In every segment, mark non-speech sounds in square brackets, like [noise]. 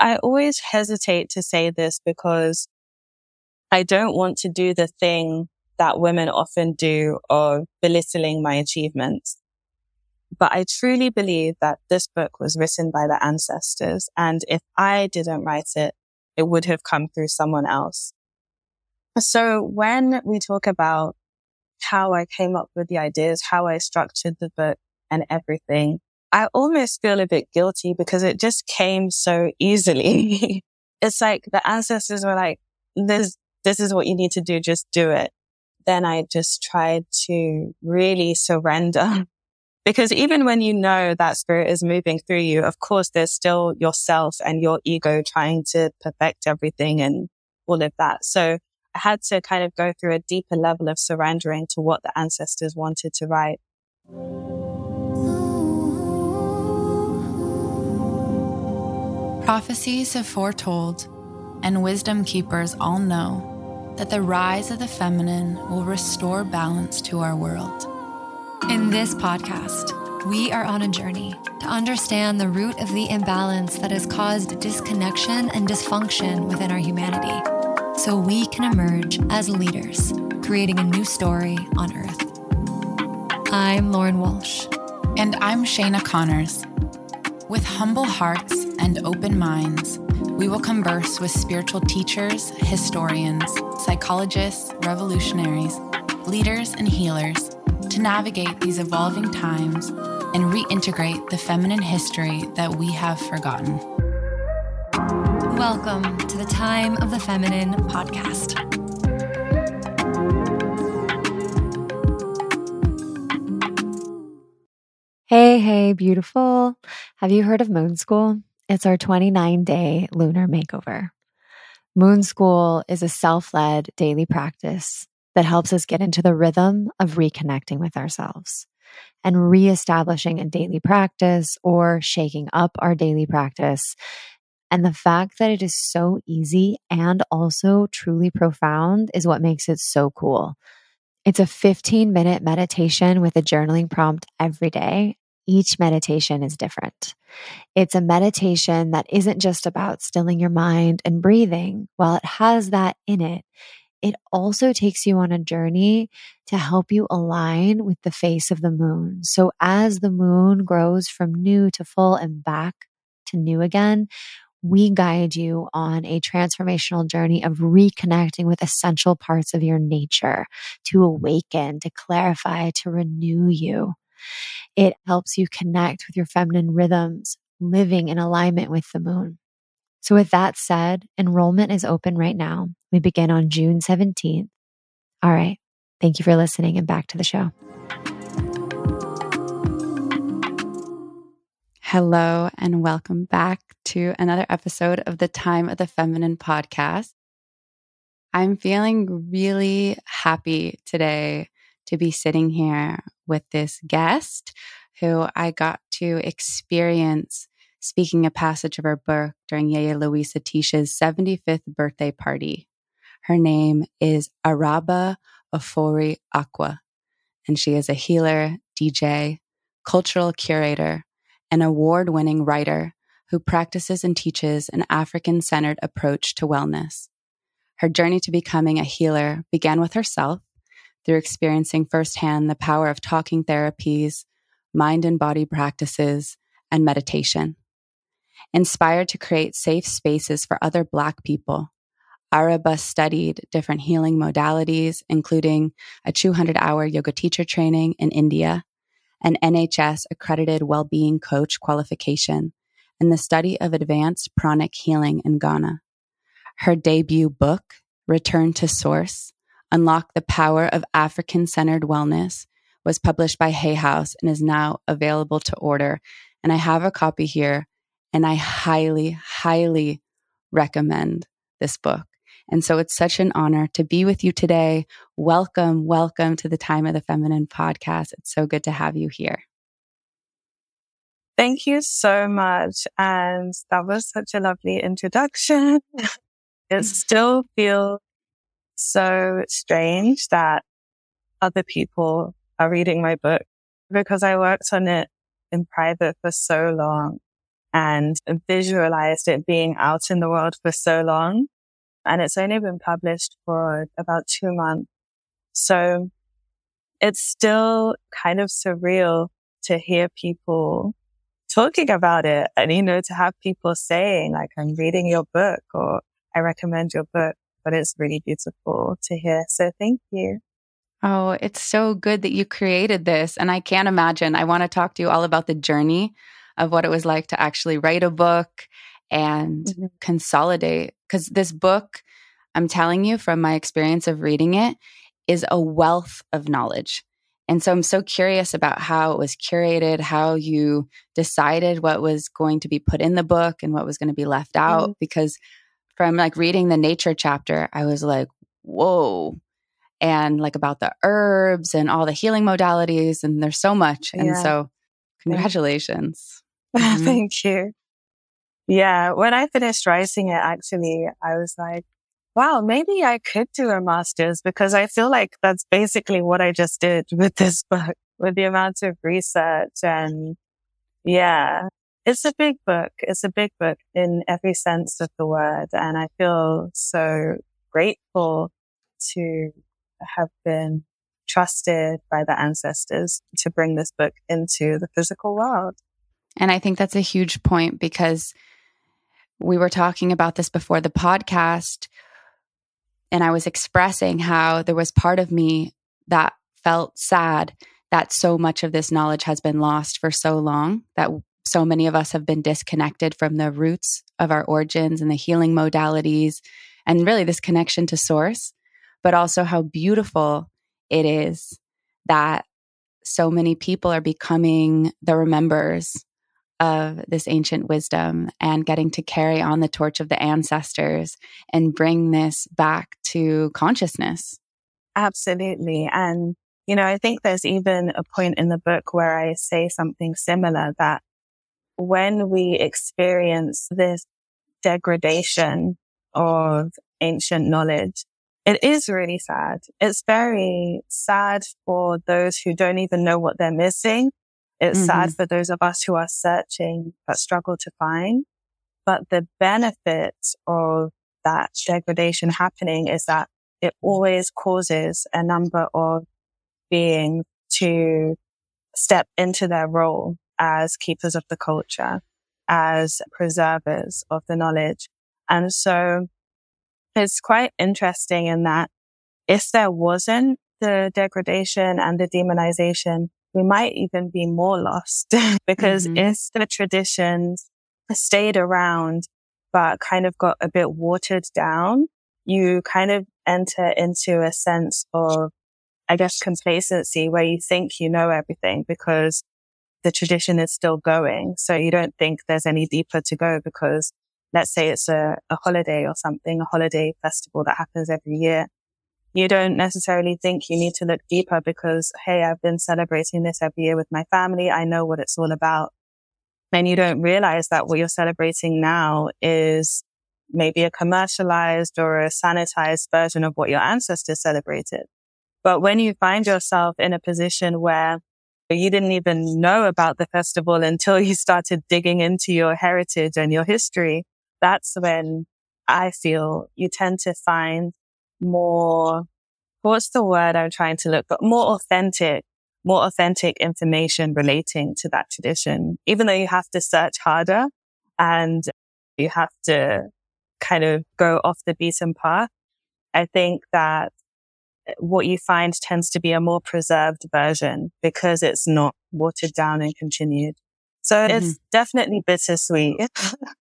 I always hesitate to say this because I don't want to do the thing that women often do of belittling my achievements. But I truly believe that this book was written by the ancestors. And if I didn't write it, it would have come through someone else. So when we talk about how I came up with the ideas, how I structured the book and everything, I almost feel a bit guilty because it just came so easily. [laughs] it's like the ancestors were like, this, this is what you need to do. Just do it. Then I just tried to really surrender [laughs] because even when you know that spirit is moving through you, of course, there's still yourself and your ego trying to perfect everything and all of that. So I had to kind of go through a deeper level of surrendering to what the ancestors wanted to write. Prophecies have foretold, and wisdom keepers all know that the rise of the feminine will restore balance to our world. In this podcast, we are on a journey to understand the root of the imbalance that has caused disconnection and dysfunction within our humanity so we can emerge as leaders, creating a new story on Earth. I'm Lauren Walsh. And I'm Shayna Connors. With humble hearts and open minds, we will converse with spiritual teachers, historians, psychologists, revolutionaries, leaders, and healers to navigate these evolving times and reintegrate the feminine history that we have forgotten. Welcome to the Time of the Feminine podcast. Hey, hey, beautiful. Have you heard of Moon School? It's our 29 day lunar makeover. Moon School is a self led daily practice that helps us get into the rhythm of reconnecting with ourselves and reestablishing a daily practice or shaking up our daily practice. And the fact that it is so easy and also truly profound is what makes it so cool. It's a 15 minute meditation with a journaling prompt every day. Each meditation is different. It's a meditation that isn't just about stilling your mind and breathing. While it has that in it, it also takes you on a journey to help you align with the face of the moon. So as the moon grows from new to full and back to new again, we guide you on a transformational journey of reconnecting with essential parts of your nature to awaken, to clarify, to renew you. It helps you connect with your feminine rhythms, living in alignment with the moon. So, with that said, enrollment is open right now. We begin on June 17th. All right. Thank you for listening and back to the show. Hello, and welcome back to another episode of the Time of the Feminine podcast. I'm feeling really happy today to be sitting here with this guest who I got to experience speaking a passage of her book during Yaya Luisah Teish's 75th birthday party. Her name is Araba Ofori Acquah, and she is a healer, DJ, cultural curator, and award winning writer who practices and teaches an African centered approach to wellness. Her journey to becoming a healer began with herself through experiencing firsthand the power of talking therapies, mind and body practices, and meditation. Inspired to create safe spaces for other Black people, Araba studied different healing modalities, including a 200 hour yoga teacher training in India, an NHS accredited well being coach qualification, and the study of advanced pranic healing in Ghana. Her debut book, Return to Source Unlock the Power of African Centered Wellness, was published by Hay House and is now available to order. And I have a copy here and I highly, highly recommend this book. And so it's such an honor to be with you today. Welcome, welcome to the Time of the Feminine podcast. It's so good to have you here. Thank you so much. And that was such a lovely introduction. [laughs] it mm. still feels so strange that other people are reading my book because I worked on it in private for so long. and visualized it being out in the world for so long. And it's only been published for about two months. So it's still kind of surreal to hear people talking about it and, you know, to have people saying like, I'm reading your book or I recommend your book, but it's really beautiful to hear. So thank you. Oh, it's so good that you created this. And I can't imagine. I want to talk to you all about the journey of what it was like to actually write a book and mm-hmm. consolidate. Because this book, I'm telling you from my experience of reading it, is a wealth of knowledge. And so I'm so curious about how it was curated, how you decided what was going to be put in the book and what was going to be left out. Mm-hmm. Because from like reading the nature chapter, I was like, whoa. And like about the herbs and all the healing modalities. And there's so much. And yeah. so congratulations. [laughs] Mm-hmm. Thank you. Yeah. When I finished writing it, actually, I was like, wow, maybe I could do a master's because I feel like that's basically what I just did with this book, with the amount of research. And yeah, it's a big book. It's a big book in every sense of the word. And I feel so grateful to have been trusted by the ancestors to bring this book into the physical world. And I think that's a huge point because we were talking about this before the podcast and I was expressing how there was part of me that felt sad that so much of this knowledge has been lost for so long, that so many of us have been disconnected from the roots of our origins and the healing modalities, and really this connection to source, but also how beautiful it is that so many people are becoming the remembers of this ancient wisdom and getting to carry on the torch of the ancestors and bring this back to consciousness. Absolutely. And, you know, I think there's even a point in the book where I say something similar that when we experience this degradation of ancient knowledge, it is really sad. It's very sad for those who don't even know what they're missing it's mm-hmm. sad for those of us who are searching but struggle to find. But the benefit of that degradation happening is that it always causes a number of beings to step into their role as keepers of the culture, as preservers of the knowledge. And so it's quite interesting in that if there wasn't the degradation and the demonization, we might even be more lost [laughs] because mm-hmm. if the traditions stayed around, but kind of got a bit watered down, you kind of enter into a sense of, I guess, complacency where you think you know everything because the tradition is still going. So you don't think there's any deeper to go because let's say it's a, a holiday or something, a holiday festival that happens every year you don't necessarily think you need to look deeper because, Hey, I've been celebrating this every year with my family. I know what it's all about. And you don't realize that what you're celebrating now is maybe a commercialized or a sanitized version of what your ancestors celebrated. But when you find yourself in a position where you didn't even know about the festival until you started digging into your heritage and your history, that's when I feel you tend to find more, what's the word I'm trying to look, but more authentic, more authentic information relating to that tradition, even though you have to search harder and you have to kind of go off the beaten path. I think that what you find tends to be a more preserved version because it's not watered down and continued. So mm-hmm. it's definitely bittersweet.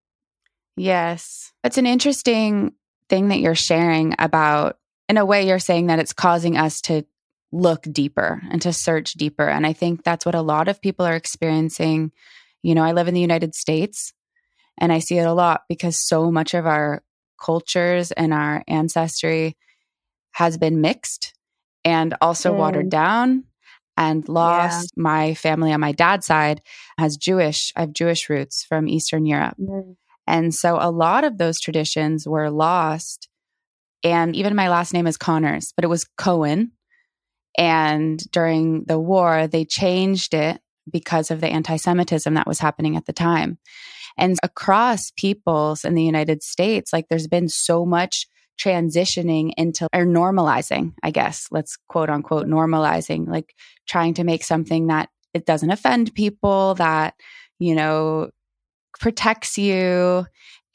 [laughs] yes. It's an interesting thing that you're sharing about, in a way, you're saying that it's causing us to look deeper and to search deeper. And I think that's what a lot of people are experiencing. You know, I live in the United States and I see it a lot because so much of our cultures and our ancestry has been mixed and also mm. watered down and lost. Yeah. My family on my dad's side has Jewish, I have Jewish roots from Eastern Europe. Mm. And so a lot of those traditions were lost. And even my last name is Connors, but it was Cohen. And during the war, they changed it because of the anti Semitism that was happening at the time. And across peoples in the United States, like there's been so much transitioning into or normalizing, I guess, let's quote unquote normalizing, like trying to make something that it doesn't offend people, that, you know, protects you.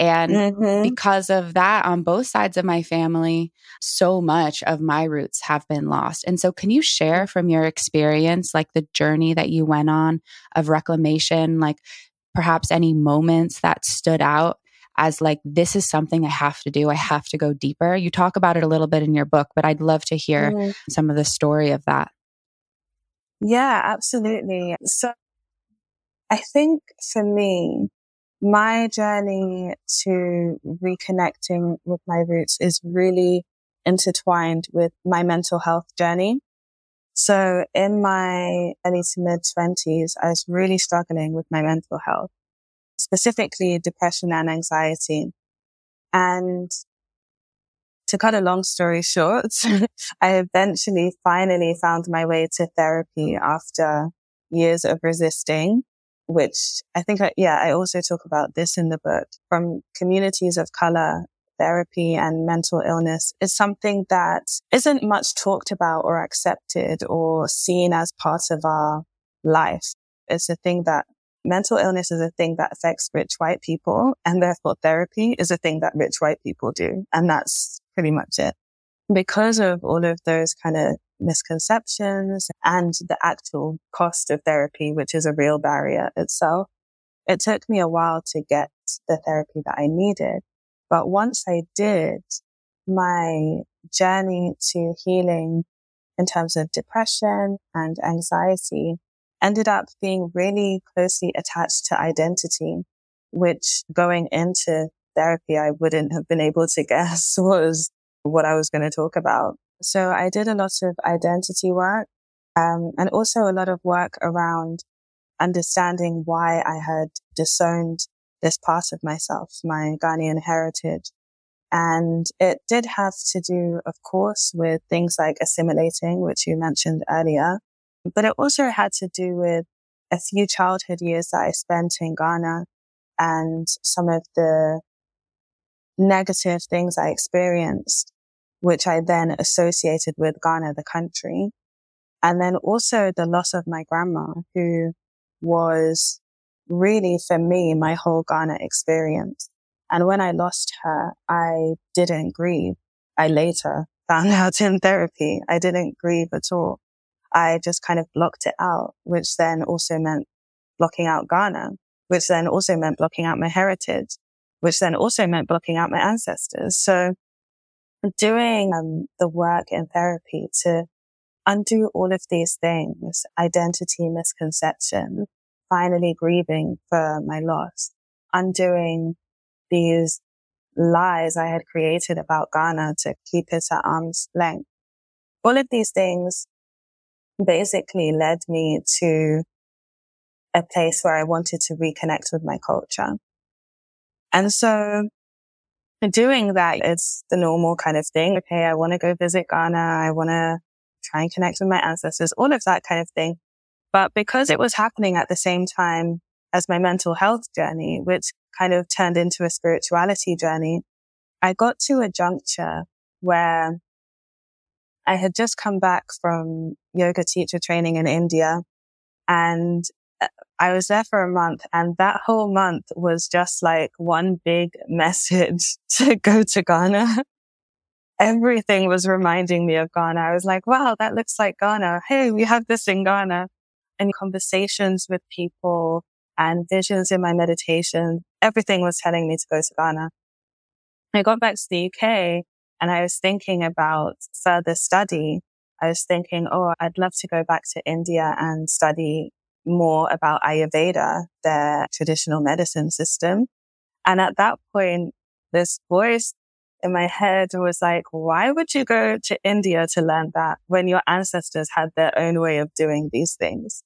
And mm-hmm. because of that, on both sides of my family, so much of my roots have been lost. And so, can you share from your experience, like the journey that you went on of reclamation, like perhaps any moments that stood out as like, this is something I have to do. I have to go deeper. You talk about it a little bit in your book, but I'd love to hear mm. some of the story of that. Yeah, absolutely. So I think for me, my journey to reconnecting with my roots is really intertwined with my mental health journey. So in my early to mid twenties, I was really struggling with my mental health, specifically depression and anxiety. And to cut a long story short, [laughs] I eventually finally found my way to therapy after years of resisting, which I think, I, yeah, I also talk about this in the book from communities of color therapy and mental illness is something that isn't much talked about or accepted or seen as part of our life. It's a thing that mental illness is a thing that affects rich white people and therefore therapy is a thing that rich white people do. And that's pretty much it. Because of all of those kind of misconceptions and the actual cost of therapy, which is a real barrier itself, it took me a while to get the therapy that I needed. But once I did, my journey to healing in terms of depression and anxiety ended up being really closely attached to identity, which going into therapy, I wouldn't have been able to [laughs] guess was what I was going to talk about. So I did a lot of identity work, um, and also a lot of work around understanding why I had disowned this part of myself, my Ghanaian heritage. And it did have to do, of course, with things like assimilating, which you mentioned earlier, but it also had to do with a few childhood years that I spent in Ghana and some of the negative things I experienced, which I then associated with Ghana, the country. And then also the loss of my grandma, who was really for me, my whole Ghana experience. And when I lost her, I didn't grieve. I later found [laughs] out in therapy, I didn't grieve at all. I just kind of blocked it out, which then also meant blocking out Ghana, which then also meant blocking out my heritage, which then also meant blocking out my ancestors. So doing um, the work in therapy to undo all of these things, identity misconception, finally grieving for my loss, undoing these lies I had created about Ghana to keep it at arm's length. All of these things basically led me to a place where I wanted to reconnect with my culture. And so doing that, it's the normal kind of thing. Okay. I want to go visit Ghana. I want to try and connect with my ancestors, all of that kind of thing. But because it was happening at the same time as my mental health journey, which kind of turned into a spirituality journey, I got to a juncture where I had just come back from yoga teacher training in India and uh, I was there for a month and that whole month was just like one big [laughs] message to go to Ghana. Everything was reminding me of Ghana. I was like, wow, that looks like Ghana. Hey, we have this in Ghana and conversations with people and visions in my meditation, everything was telling me to go to Ghana. I got back to the UK and I was thinking about further study. I was thinking, oh, I'd love to go back to India and study more about Ayurveda, their traditional medicine system. And at that point, this voice in my head was like, why would you go to India to learn that when your ancestors had their own way of doing these things?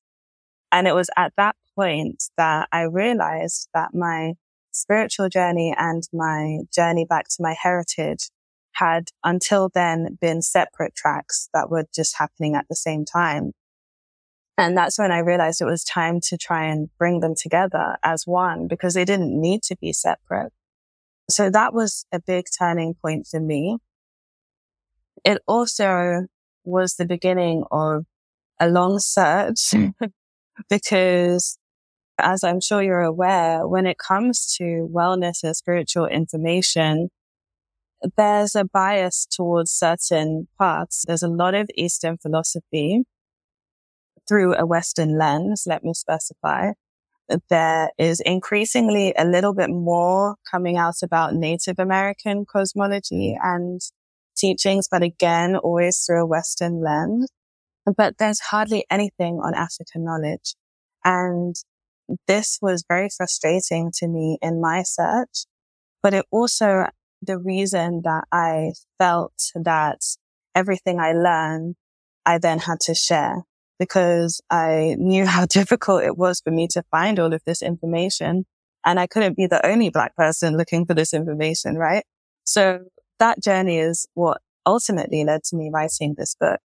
And it was at that point that I realized that my spiritual journey and my journey back to my heritage had until then been separate tracks that were just happening at the same time. And that's when I realized it was time to try and bring them together as one because they didn't need to be separate. So that was a big turning point for me. It also was the beginning of a long search hmm. [laughs] because as I'm sure you're aware, when it comes to wellness and spiritual information, there's a bias towards certain paths. There's a lot of Eastern philosophy through a Western lens, let me specify. There is increasingly a little bit more coming out about Native American cosmology and teachings, but again, always through a Western lens. But there's hardly anything on African knowledge. And this was very frustrating to me in my search, but it also the reason that I felt that everything I learned, I then had to share because I knew [laughs] how difficult it was for me to find all of this information. And I couldn't be the only black person looking for this information, right? So that journey is what ultimately led to me writing this book.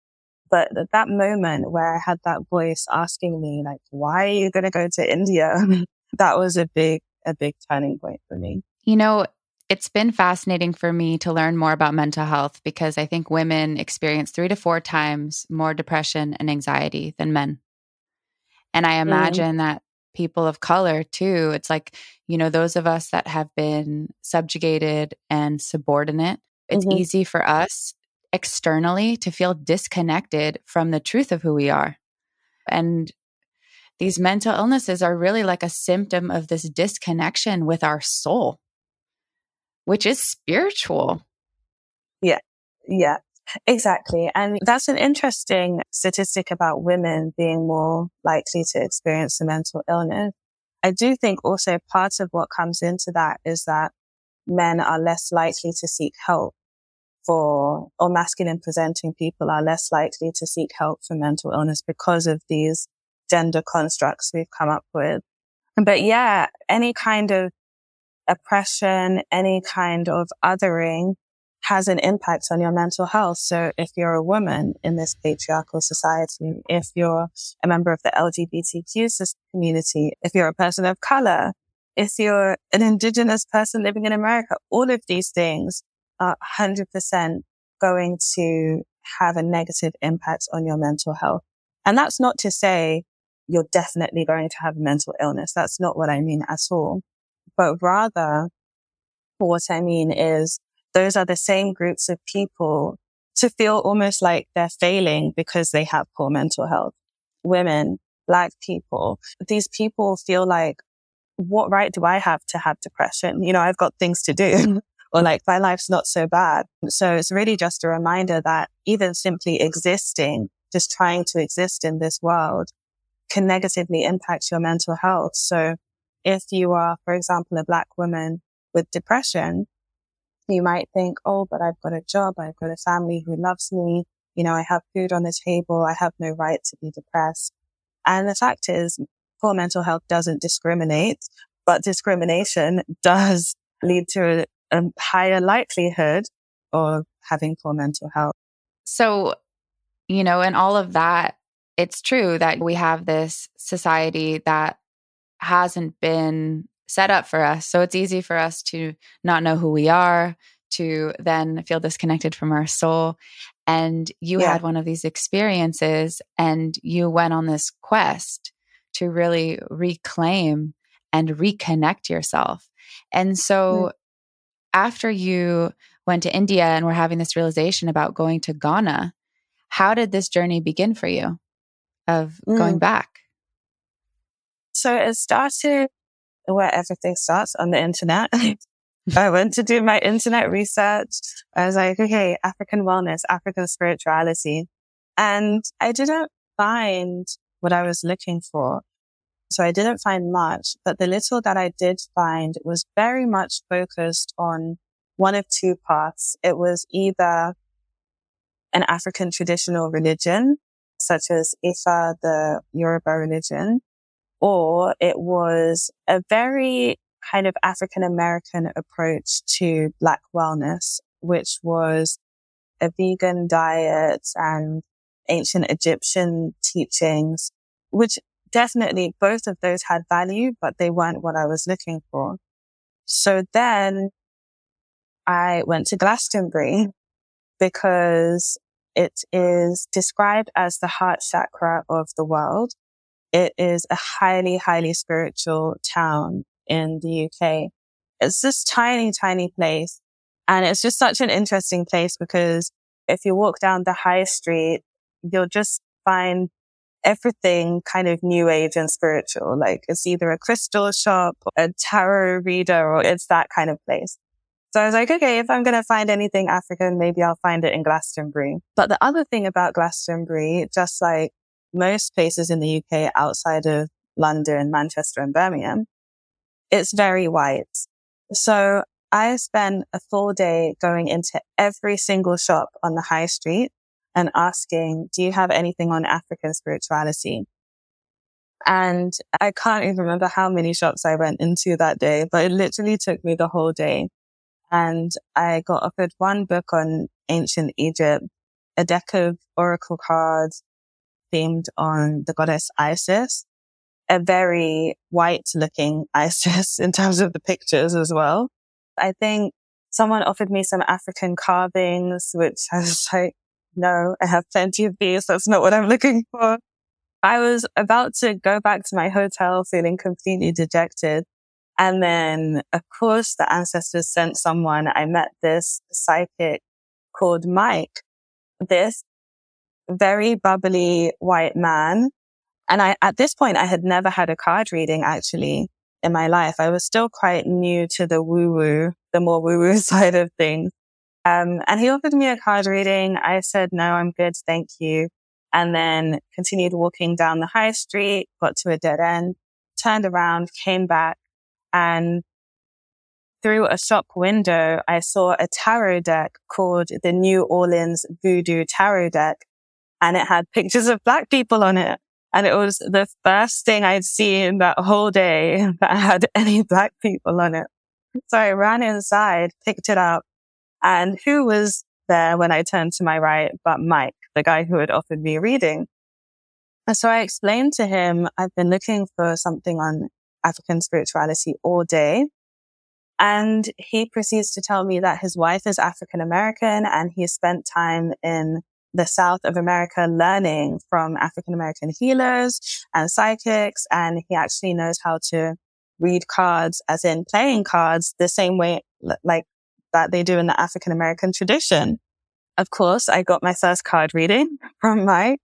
But at that moment where I had that voice asking me, like, why are you going to go to India? [laughs] that was a big, a big turning point for me. You know, it's been fascinating for me to learn more about mental health because I think women experience three to four times more depression and anxiety than men. And I mm. imagine mm. that people of color too, it's like, you know, those of us that have been subjugated and subordinate, it's mm-hmm. easy for us externally to feel disconnected from the truth of who we are. And these mental illnesses are really like a symptom of this disconnection with our soul, which is spiritual. Yeah. Yeah. Exactly. And that's an interesting statistic about women being more likely to experience a mental illness. I do think also part of what comes into that is that men are less likely to seek help for or masculine presenting people are less likely to seek help for mental illness because of these gender constructs we've come up with. But yeah, any kind of oppression, any kind of othering has an impact on your mental health. So if you're a woman in this patriarchal society, if you're a member of the LGBTQ community, if you're a person of color, if you're an indigenous person living in America, all of these things are 100% going to have a negative impact on your mental health. And that's not to say you're definitely going to have mental illness. That's not what I mean at all. But rather, what I mean is those are the same groups of people to feel almost like they're failing because they have poor mental health. Women, black people, these people feel like, what right do I have to have depression? You know, I've got things to do. [laughs] or like my life's not so bad. So it's really just a reminder that even simply existing, just trying to exist in this world can negatively impact your mental health. So if you are, for example, a black woman with depression, you might think, Oh, but I've got a job. I've got a family who loves me. You know, I have food on the table. I have no right to be depressed. And the fact is poor mental health doesn't discriminate, but discrimination [laughs] does lead to a higher likelihood of having poor mental health. So, you know, and all of that, it's true that we have this society that hasn't been set up for us. So it's easy for us to not know who we are, to then feel disconnected from our soul. And you yeah. had one of these experiences and you went on this quest to really reclaim and reconnect yourself. And so, mm after you went to India and were having this realization about going to Ghana, how did this journey begin for you of mm. going back? So it started where everything starts on the internet. [laughs] I went to do my internet research. I was like, okay, African wellness, African spirituality. And I didn't find what I was looking for. So I didn't find much, but the little that I did find was very much focused on one of two paths. It was either an African traditional religion, such as Ifa, the Yoruba religion, or it was a very kind of African American approach to Black wellness, which was a vegan diet and ancient Egyptian teachings which definitely both of those had value, but they weren't what I was looking for. So then I went to Glastonbury [laughs] because it is described as the heart chakra of the world. It is a highly, highly spiritual town in the UK. It's this tiny, tiny place. And it's just such an interesting place because if you walk down the high street, you'll just find everything kind of new age and spiritual. Like it's either a crystal shop, a tarot reader, or it's that kind of place. So I was like, okay, if I'm going to find anything African, maybe I'll find it in Glastonbury. But the other thing about Glastonbury, just like most places in the UK outside of London, Manchester and Birmingham, it's very white. So I spent a full day going into every single shop on the high street and asking, do you have anything on African spirituality? And I can't even remember how many shops I went into that day, but it literally took me the whole day. And I got offered one book on ancient Egypt, a deck of oracle cards themed on the goddess Isis, a very white looking [laughs] Isis in terms of the pictures as well. I think someone offered me some African carvings, which I was [laughs] like, no, I have plenty of these. That's not what I'm looking for. I was about to go back to my hotel feeling completely dejected and then, of course, the ancestors sent someone. I met this psychic called Mike, this very bubbly white man. And I, at this point, I had never had a card reading actually in my life. I was still quite new to the woo woo, the more woo woo [laughs] side of things. Um, and he offered me a card reading. I said, no, I'm good. Thank you. And then continued walking down the high street, got to a dead end, turned around, came back and through a shop window, I saw a tarot deck called the New Orleans Voodoo Tarot Deck. And it had pictures of black people on it. And it was the first thing I'd seen that whole day [laughs] that had any black people on it. So I ran inside, picked it up, and who was there when I turned to my right but Mike, the guy who had offered me reading. And so I explained to him, I've been looking for something on African spirituality all day. And he proceeds to tell me that his wife is African American and he spent time in the South of America learning from African American healers and psychics. And he actually knows how to read cards as in playing cards the same way like that they do in the African American tradition. Of course, I got my first card reading [laughs] from Mike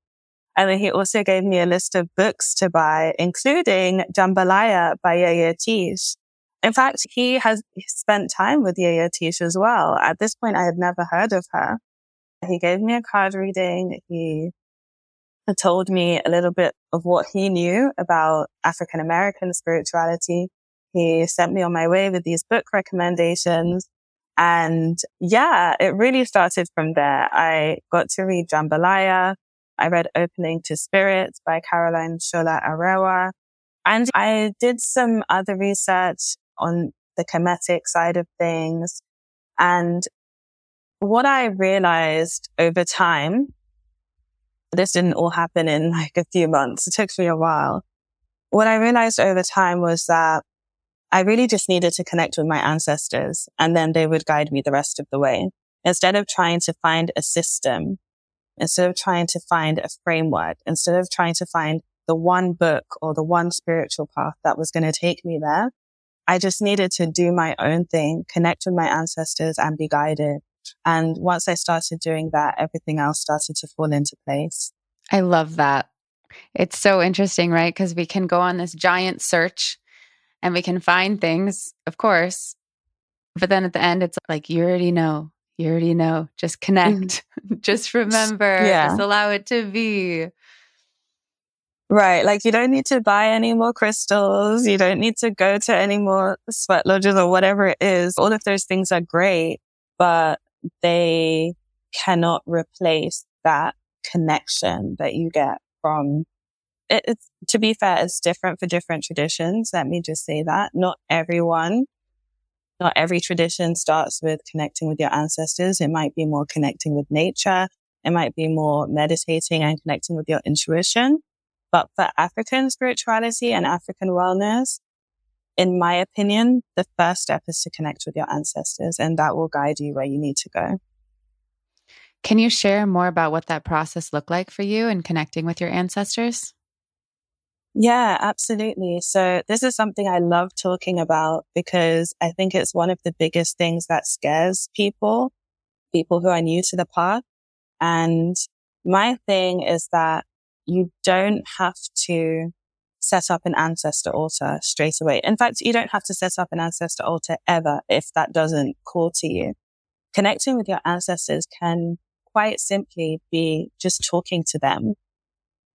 and then he also gave me a list of books to buy, including Jambalaya by Yaya Teish. In fact, he has spent time with Yaya Teish as well. At this point, I had never heard of her. He gave me a card reading. He told me a little bit of what he knew about African American spirituality. He sent me on my way with these book recommendations. And yeah, it really started from there. I got to read Jambalaya. I read Opening to Spirits by Caroline Shola Arewa. And I did some other research on the Kemetic side of things. And what I realized over time, this didn't all happen in like a few months. It took me a while. What I realized over time was that I really just needed to connect with my ancestors and then they would guide me the rest of the way. Instead of trying to find a system instead of trying to find a framework, instead of trying to find the one book or the one spiritual path that was going to take me there, I just needed to do my own thing, connect with my ancestors and be guided. And once I started doing that, everything else started to fall into place. I love that. It's so interesting, right? Because we can go on this giant search and we can find things, of course. But then at the end, it's like, you already know you already know. Just connect. Mm. [laughs] just remember. Yeah. Just allow it to be. Right. Like you don't need to buy any more crystals. You don't need to go to any more sweat lodges or whatever it is. All of those things are great, but they cannot replace that connection that you get from it, it's to be fair, it's different for different traditions. Let me just say that not everyone not every tradition starts with connecting with your ancestors. It might be more connecting with nature. It might be more meditating and connecting with your intuition. But for African spirituality and African wellness, in my opinion, the first step is to connect with your ancestors and that will guide you where you need to go. Can you share more about what that process looked like for you in connecting with your ancestors? Yeah, absolutely. So this is something I love talking about because I think it's one of the biggest things that scares people, people who are new to the path. And my thing is that you don't have to set up an ancestor altar straight away. In fact, you don't have to set up an ancestor altar ever if that doesn't call to you. Connecting with your ancestors can quite simply be just talking to them,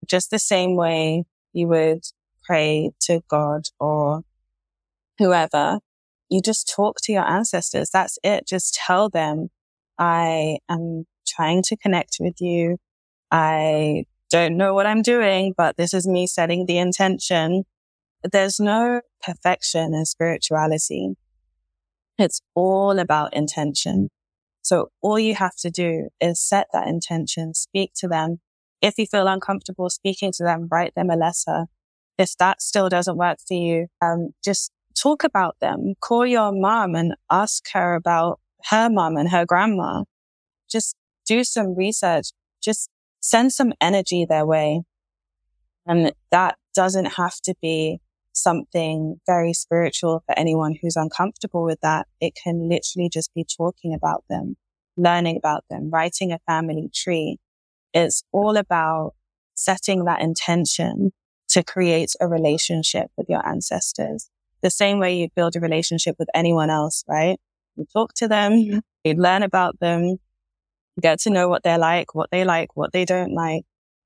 just the same way you would pray to God or whoever. You just talk to your ancestors. That's it. Just tell them, I am trying to connect with you. I don't know what I'm doing, but this is me setting the intention. There's no perfection in spirituality. It's all about intention. So all you have to do is set that intention, speak to them. If you feel uncomfortable speaking to them, write them a letter. If that still doesn't work for you, um, just talk about them. Call your mom and ask her about her mom and her grandma. Just do some research. Just send some energy their way. And that doesn't have to be something very spiritual for anyone who's uncomfortable with that. It can literally just be talking about them, learning about them, writing a family tree. It's all about setting that intention to create a relationship with your ancestors. The same way you build a relationship with anyone else, right? You talk to them, you learn about them, get to know what they're like, what they like, what they don't like.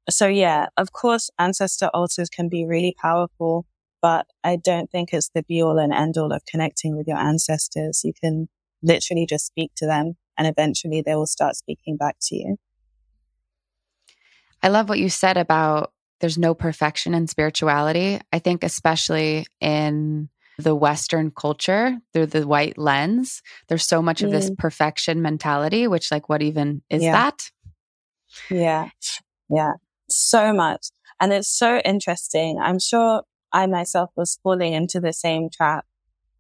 So yeah, of course, ancestor altars can be really powerful but I don't think it's the be all and end all of connecting with your ancestors. You can literally just speak to them and eventually they will start speaking back to you. I love what you said about there's no perfection in spirituality. I think, especially in the Western culture through the white lens, there's so much mm. of this mm. perfection mentality, which, like, what even is yeah. that? Yeah. Yeah. So much. And it's so interesting. I'm sure I myself was falling into the same trap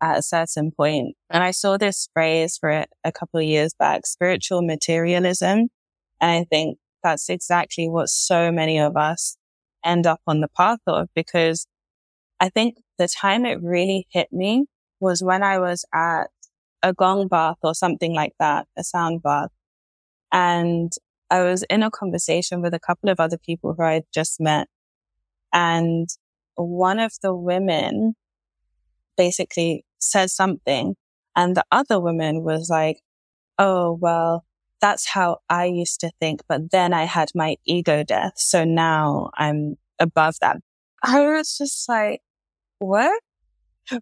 at a certain point. And I saw this phrase for it a couple of years back, spiritual materialism. And I think that's exactly what so many of us end up on the path of because I think the time it really hit me was when I was at a gong bath or something like that, a sound bath. And I was in a conversation with a couple of other people who I had just met. And one of the women basically said something and the other woman was like, Oh, well, that's how I used to think. But then I had my ego death. So now I'm above that. I was just like, what?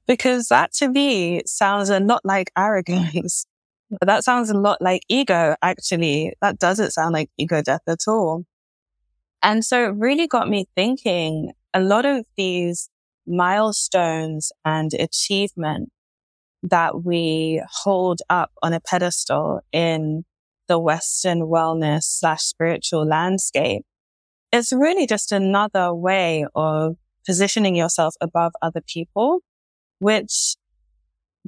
Because that to me sounds a lot like arrogance. [laughs] that sounds a lot like ego, actually. That doesn't sound like ego death at all. And so it really got me thinking a lot of these milestones and achievement that we hold up on a pedestal in the Western wellness slash spiritual landscape It's really just another way of positioning yourself above other people, which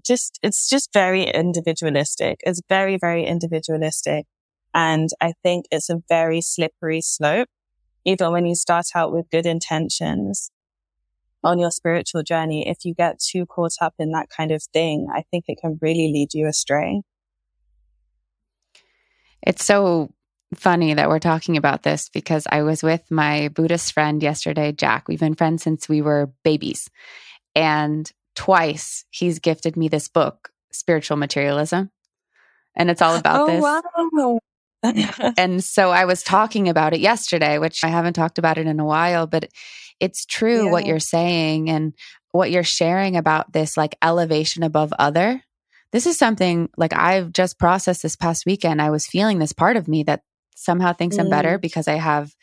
just, it's just very individualistic. It's very, very individualistic. And I think it's a very slippery slope even when you start out with good intentions on your spiritual journey, if you get too caught up in that kind of thing, I think it can really lead you astray. It's so funny that we're talking about this because I was with my Buddhist friend yesterday, Jack. We've been friends since we were babies. And twice he's gifted me this book, Spiritual Materialism. And it's all about oh, this. Wow. [laughs] and so I was talking about it yesterday, which I haven't talked about it in a while, but it's true yeah. what you're saying and what you're sharing about this like elevation above other. This is something like I've just processed this past weekend. I was feeling this part of me that somehow thinks mm. I'm better mm. because I have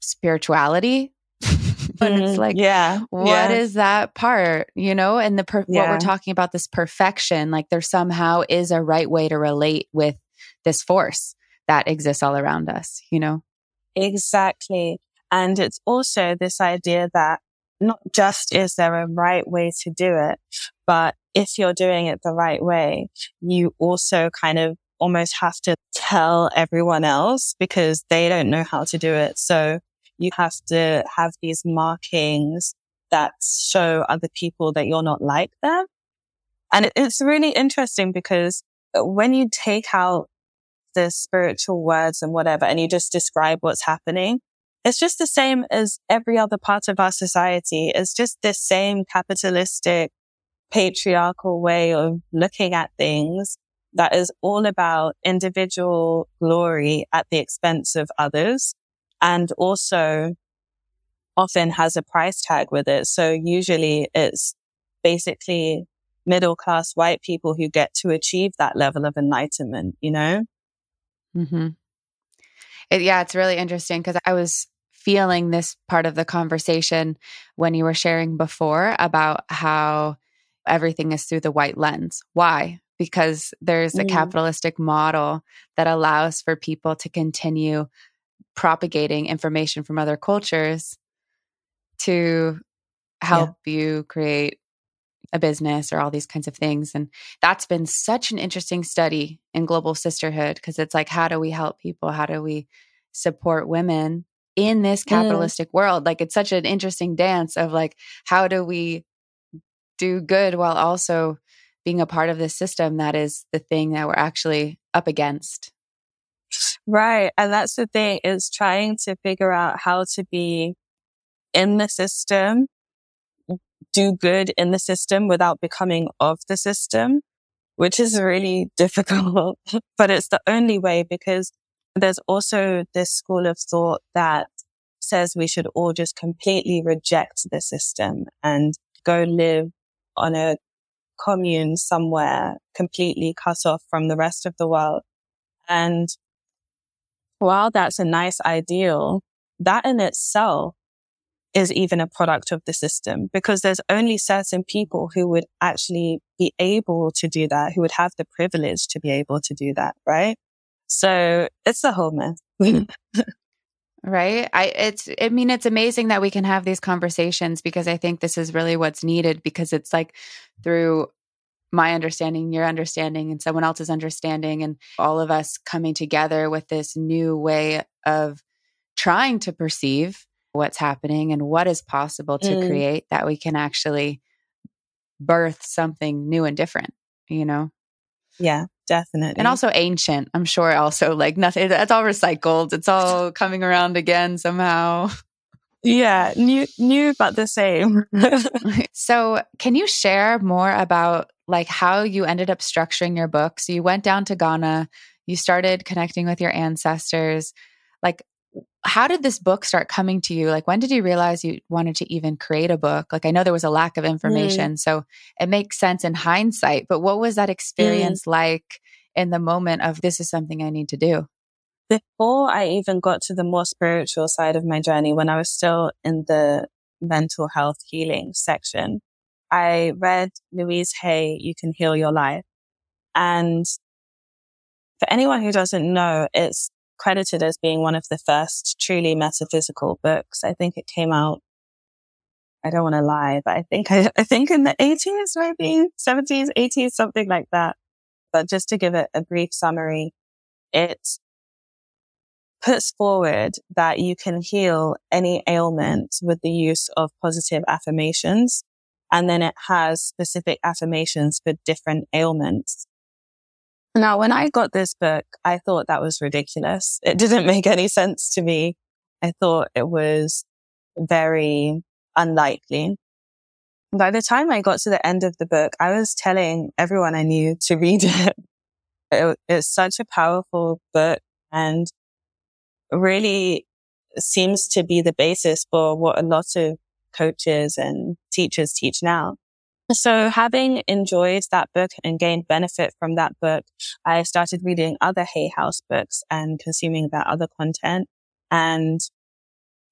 spirituality. [laughs] but it's like, yeah, what yeah. is that part, you know? And the per- yeah. what we're talking about, this perfection, like there somehow is a right way to relate with this force that exists all around us, you know? Exactly. And it's also this idea that not just is there a right way to do it, but if you're doing it the right way, you also kind of almost have to tell everyone else because they don't know how to do it. So you have to have these markings that show other people that you're not like them. And it's really interesting because when you take out the spiritual words and whatever, and you just describe what's happening, it's just the same as every other part of our society. It's just this same capitalistic, patriarchal way of looking at things that is all about individual glory at the expense of others and also often has a price tag with it. So usually it's basically middle class white people who get to achieve that level of enlightenment, you know? Mm-hmm. It, yeah, it's really interesting because I was feeling this part of the conversation when you were sharing before about how everything is through the white lens. Why? Because there's a mm. capitalistic model that allows for people to continue propagating information from other cultures to help yeah. you create a business or all these kinds of things. And that's been such an interesting study in global sisterhood because it's like, how do we help people? How do we support women in this capitalistic mm. world? Like, it's such an interesting dance of like, how do we do good while also being a part of this system that is the thing that we're actually up against? Right. And that's the thing is trying to figure out how to be in the system do good in the system without becoming of the system, which is really [laughs] difficult, but it's the only way because there's also this school of thought that says we should all just completely reject the system and go live on a commune somewhere completely cut off from the rest of the world. And while that's a nice ideal, that in itself is even a product of the system because there's only certain people who would actually be able to do that, who would have the privilege to be able to do that. Right. So it's a whole mess. [laughs] right i it's i mean it's amazing that we can have these conversations because i think this is really what's needed because it's like through my understanding your understanding and someone else's understanding and all of us coming together with this new way of trying to perceive what's happening and what is possible to mm. create that we can actually birth something new and different, you know? Yeah, definitely. And also ancient. I'm sure also like nothing, it's all recycled. It's all [laughs] coming around again somehow. Yeah, new, new, but the same. [laughs] [laughs] so, can you share more about like how you ended up structuring your book? So, you went down to Ghana, you started connecting with your ancestors. Like, how did this book start coming to you? Like, when did you realize you wanted to even create a book? Like, I know there was a lack of information, mm. so it makes sense in hindsight, but what was that mm. experience mm. like in the moment of this is something I need to do? Before I even got to the more spiritual side of my journey, when I was still in the mental health healing section, I read Louise Hay, You Can Heal Your Life. And for anyone who doesn't know, it's credited as being one of the first truly metaphysical books. I think it came out, I don't want to lie, but I think, I, [laughs] I think in the 80s, maybe 70s, 80s, something like that. But just to give it a brief summary, it puts forward that you can heal any ailment with the use of positive affirmations. And then it has specific affirmations for different ailments. Now, when I got this book, I thought that was ridiculous. It didn't [laughs] make any sense to me. I thought it was very unlikely. By the time I got to the end of the book, I was telling everyone I knew to read [laughs] it. it it's such a powerful book and really seems to be the basis for what a lot of coaches and teachers teach now. So having enjoyed that book and gained benefit from that book, I started reading other Hay House books and consuming that other content. And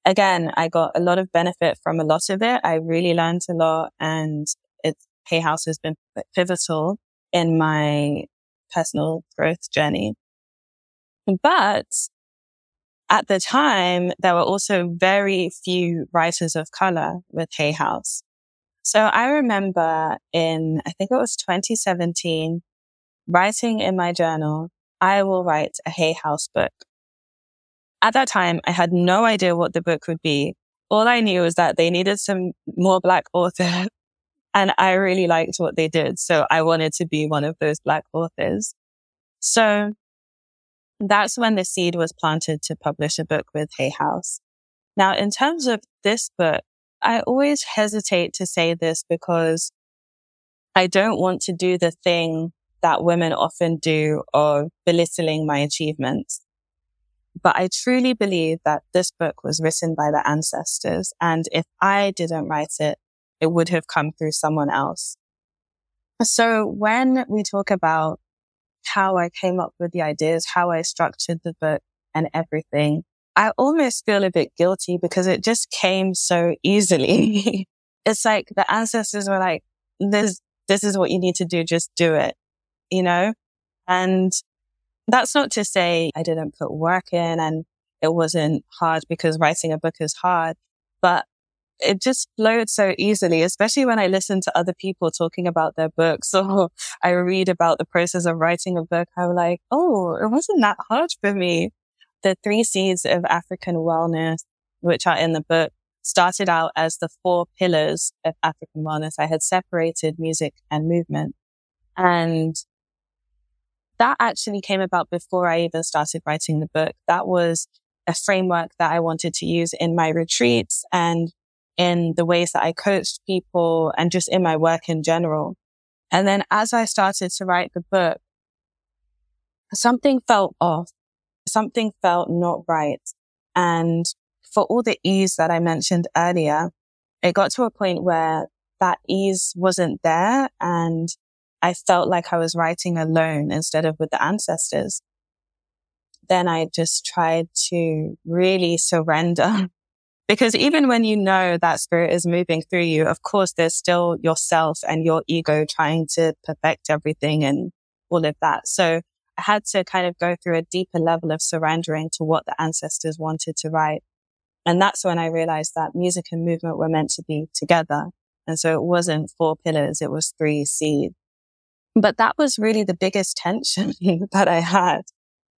again, I got a lot of benefit from a lot of it. I really learned a lot and it's Hay House has been pivotal in my personal growth journey. But At the time, there were also very few writers of color with Hay House. So I remember in, I think it was 2017, writing in my journal, I will write a Hay House book. At that time, I had no idea what the book would be. All I knew was that they needed some more black authors [laughs] and I really liked what they did. So I wanted to be one of those black authors. So that's when the seed was planted to publish a book with Hay House. Now, in terms of this book, I always hesitate to say this because I don't want to do the thing that women often do of belittling my achievements. But I truly believe that this book was written by the ancestors. And if I didn't write it, it would have come through someone else. So when we talk about how I came up with the ideas, how I structured the book and everything, I almost feel a bit guilty because it just came so easily. [laughs] it's like the ancestors were like, this, this is what you need to do. Just do it, you know? And that's not to say I didn't put work in and it wasn't hard because writing a book is hard, but it just flowed so easily, especially when I listen to other people talking about their books [laughs] or I read about the process of writing a book. I'm like, oh, it wasn't that hard for me. The three C's of African wellness, which are in the book, started out as the four pillars of African wellness. I had separated music and movement. And that actually came about before I even started writing the book. That was a framework that I wanted to use in my retreats and in the ways that I coached people and just in my work in general. And then as I started to write the book, something felt off. Something felt not right. And for all the ease that I mentioned earlier, it got to a point where that ease wasn't there and I felt like I was writing alone instead of with the ancestors. Then I just tried to really surrender [laughs] Because even when you know that spirit is moving through you, of course, there's still yourself and your ego trying to perfect everything and all of that. So had to kind of go through a deeper level of surrendering to what the ancestors wanted to write. And that's when I realized that music and movement were meant to be together. And so it wasn't four pillars, it was three C's. But that was really the biggest tension [laughs] that I had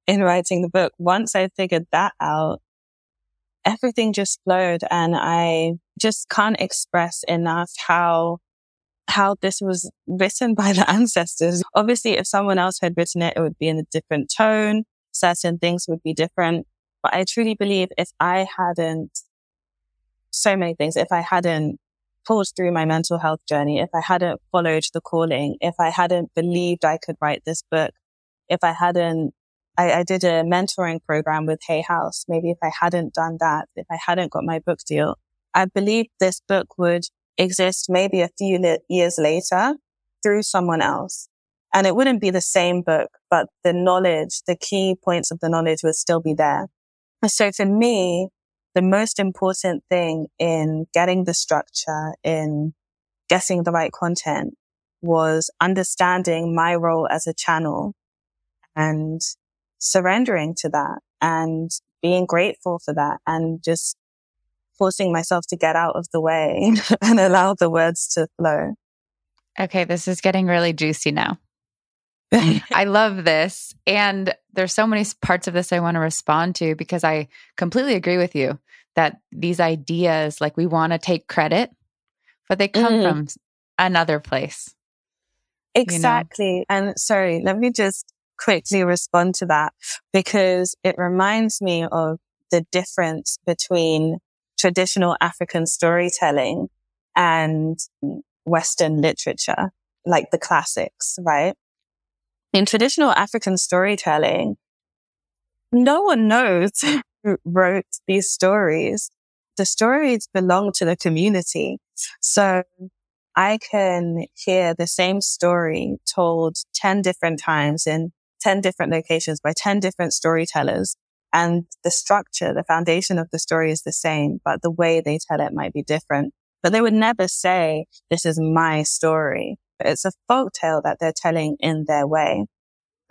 in writing the book. Once I figured that out, everything just flowed and I just can't express enough how how this was written [laughs] by the ancestors. Obviously, if someone else had written it, it would be in a different tone. Certain things would be different. But I truly believe if I hadn't so many things, if I hadn't pulled through my mental health journey, if I hadn't followed the calling, if I hadn't believed I could write this book, if I hadn't I, I did a mentoring program with Hay House. Maybe if I hadn't done that, if I hadn't got my book deal, I believe this book would exist maybe a few li- years later through someone else. And it wouldn't be the same book, but the knowledge, the key points of the knowledge would still be there. So for me, the most important thing in getting the structure, in getting the right content was understanding my role as a channel and surrendering to that and being grateful for that and just forcing myself to get out of the way [laughs] and allow the words to flow. Okay, this is getting really juicy now. [laughs] I love this. And there's so many parts of this I want to respond to because I completely agree with you that these ideas, like we want to take credit, but they come mm. from another place. Exactly. You know? And sorry, let me just quickly respond to that because it reminds me of the difference between traditional African storytelling and Western literature, like the classics, right? In traditional African storytelling, no one knows [laughs] who wrote these stories. The stories belong to the community. So I can hear the same story told 10 different times in 10 different locations by 10 different storytellers. And the structure, the foundation of the story is the same, but the way they tell it might be different. But they would never say, this is my story. It's a folk tale that they're telling in their way.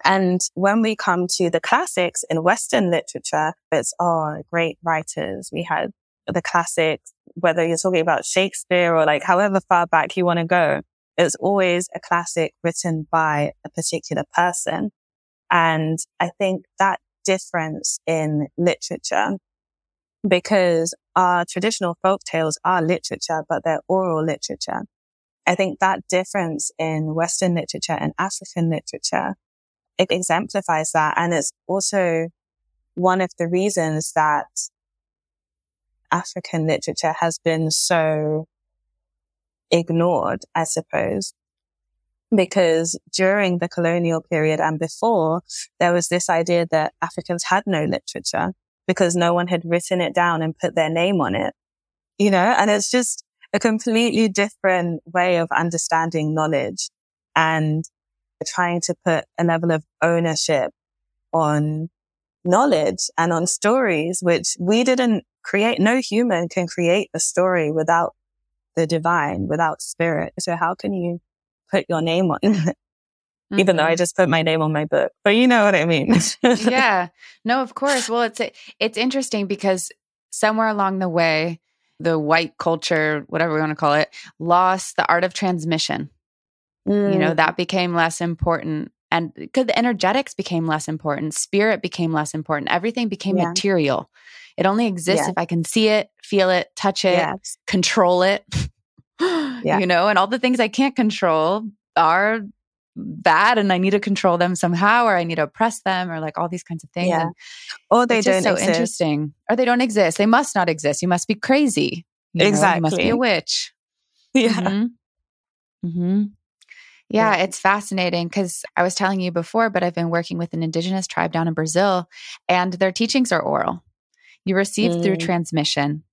And when we come to the classics in Western literature, it's, oh, great writers. We had the classics, whether you're talking about Shakespeare or like however far back you want to go, it's always a classic written by a particular person. And I think that difference in literature, because our traditional folk tales are literature, but they're oral literature. I think that difference in Western literature and African literature, it exemplifies that. And it's also one of the reasons that African literature has been so ignored, I suppose, because during the colonial period and before, there was this idea that Africans had no literature because no one had written it down and put their name on it, you know, and it's just a completely different way of understanding knowledge and trying to put a level of ownership on knowledge and on stories, which we didn't create. No human can create a story without the divine, without spirit. So how can you put your name on? Mm-hmm. [laughs] Even though I mm-hmm. just put my name on my book, but you know what I mean. [laughs] yeah. No, of course. Well, it's, it's interesting because somewhere along the way, the white culture, whatever we want to call it, lost the art of transmission. Mm. You know, mm. that became less important. And because the energetics became less important, spirit became less important, everything became yeah. material. It only exists yeah. if I can see it, feel it, touch it, yes. control it. [laughs] [gasps] yeah. You know, and all the things I can't control are bad and I need to control them somehow or I need to oppress them or like all these kinds of things. Yeah. And or they don't so exist. interesting. Or they don't exist. They must not exist. You must be crazy. You exactly. Know? You must be a witch. [laughs] Yeah. Mm-hmm. Mm-hmm. Yeah, yeah, it's fascinating because I was telling you before, but I've been working with an indigenous tribe down in Brazil and their teachings are oral. You receive mm. through transmission.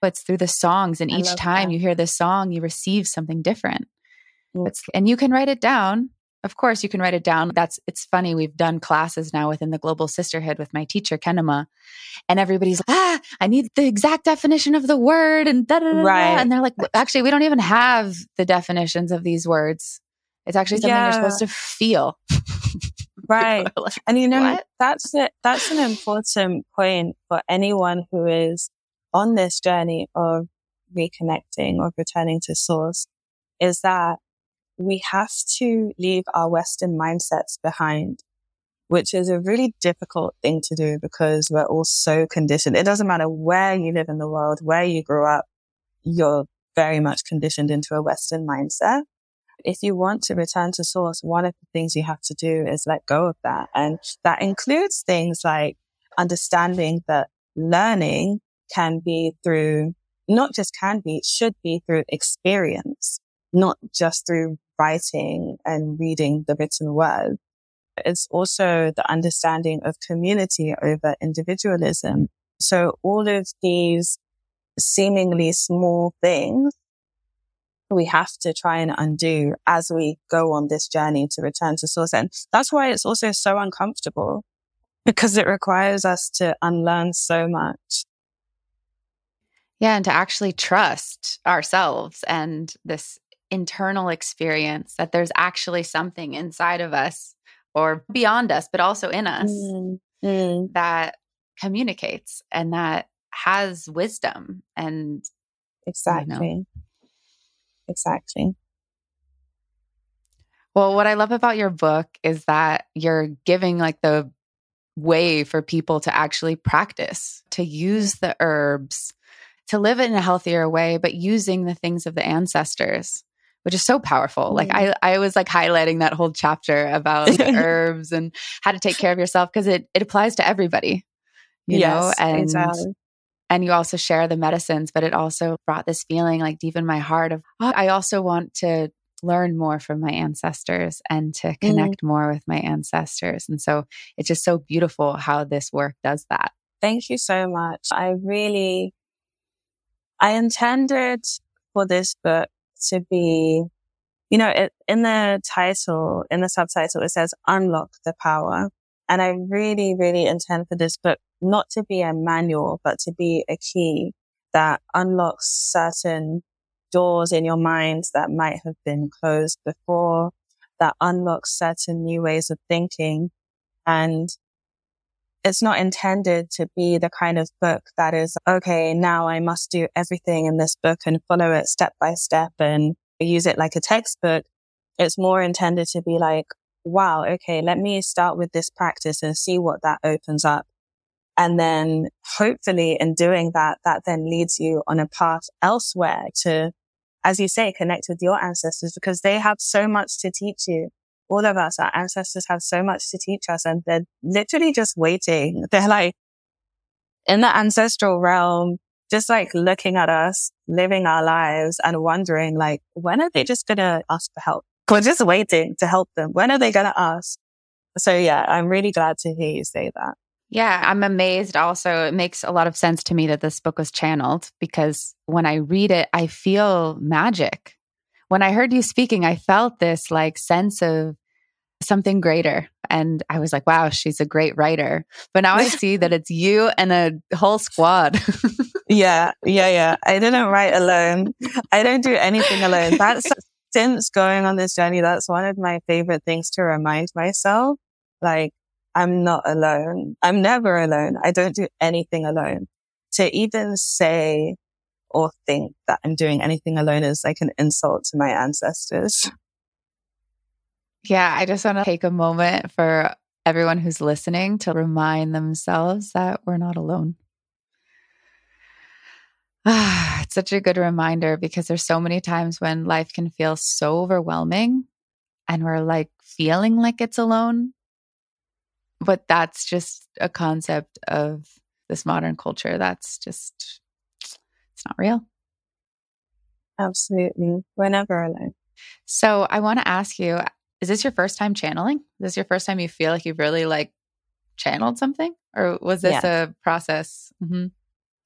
But it's through the songs, and each time that. you hear the song, you receive something different. Mm. and you can write it down of course, you can write it down. That's it's funny. We've done classes now within the Global Sisterhood with my teacher Kenema, and everybody's like, ah, I need the exact definition of the word, and da da da. Right. And they're like, actually, we don't even have the definitions of these words. It's actually something yeah. you're supposed to feel. [laughs] right. like, and you know, what? that's it. That's an important point for anyone who is on this journey of reconnecting or returning to source is that we have to leave our Western mindsets behind, which is a really difficult thing to do because we're all so conditioned. It doesn't matter where you live in the world, where you grew up, you're very much conditioned into a Western mindset. If you want to return to source, one of the things you have to do is let go of that. And that includes things like understanding that learning can be through, not just can be, should be through experience, not just through writing and reading the written word. It's also the understanding of community over individualism. So all of these seemingly small things we have to try and undo as we go on this journey to return to source. And that's why it's also so uncomfortable because it requires us to unlearn so much. Yeah, and to actually trust ourselves and this internal experience that there's actually something inside of us or beyond us, but also in us mm, mm. that communicates and that has wisdom and exactly. You know. Exactly. Well, what I love about your book is that you're giving like the way for people to actually practice, to use the herbs, to live in a healthier way, but using the things of the ancestors which is so powerful. Mm-hmm. Like I, I was like highlighting that whole chapter about the [laughs] herbs and how to take care of yourself because it, it applies to everybody, you yes, know, and, exactly. and you also share the medicines, but it also brought this feeling like deep in my heart of, oh, I also want to learn more from my ancestors and to mm. connect mm. more with my ancestors. And so it's just so beautiful how this work does that. Thank you so much. I really, I intended for this book to be, you know, it, in the title, in the subtitle, it says unlock the power. And I really, really intend for this book not to be a manual, but to be a key that unlocks certain doors in your mind that might have been closed before. that unlocks certain new ways of thinking. And it's not intended to be the kind of book that is, okay, now I must do everything in this book and follow it step by step and use it like a textbook. It's more intended to be like, wow, okay, let me start with this practice and see what that opens up. And then hopefully in doing that, that then leads you on a path elsewhere to, as you say, connect with your ancestors because they have so much to teach you. All of us, our ancestors have so much to teach us and they're literally just waiting. [laughs] They're like in the ancestral realm, just like looking at us, living our lives and wondering like, when are they just going to ask for help? We're just waiting to help them. When are they going to ask? So yeah, I'm really glad to hear you say that. Yeah, I'm amazed also. It makes a lot of sense to me that this book was channeled because when I read it, I feel magic. When I heard you speaking, I felt this like sense of something greater. And I was like, wow, she's a great writer. But now I [laughs] see that it's you and a whole squad. yeah, yeah, yeah. [laughs] I didn't write alone. I don't do anything alone. That's [laughs] since going on this journey, that's one of my favorite things to remind myself. Like, I'm not alone. I'm never alone. I don't do anything alone. To even say or think that I'm doing anything alone is like an insult to my ancestors. Yeah, I just want to take a moment for everyone who's listening to remind themselves that we're not alone. Ah, [sighs] it's such a good reminder because there's so many times when life can feel so overwhelming and we're like feeling like it's alone. But that's just a concept of this modern culture that's just, it's not real. Absolutely. We're never alone. So I want to ask you, is this your first time channeling? Is this your first time you feel like you've really like channeled something? Or was this a process? Mm-hmm.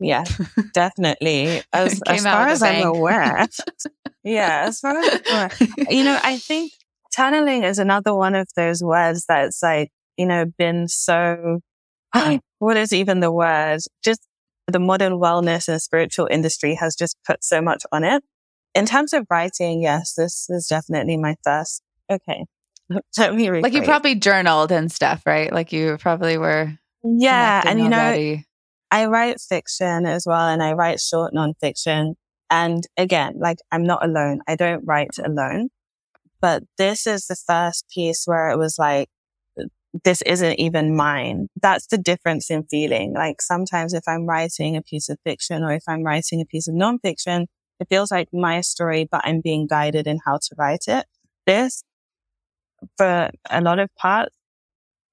Yeah, [laughs] definitely. As, as far as I'm aware. [laughs] yeah, as far as I'm aware. [laughs] You know, I think channeling is another one of those words that's like, you know, been so, [gasps] what is even the word? Just the modern wellness and spiritual industry has just put so much on it. In terms of writing, yes, this is definitely my first. Okay. [laughs] Let me Like you probably journaled and stuff, right? Like you probably were. Yeah. And you know, I write fiction as well and I write short nonfiction. And again, like I'm not alone. I don't write alone, but this is the first piece where it was like, this isn't even mine. That's the difference in feeling. Like sometimes if I'm writing a piece of fiction or if I'm writing a piece of nonfiction, it feels like my story, but I'm being guided in how to write it. This, for a lot of parts,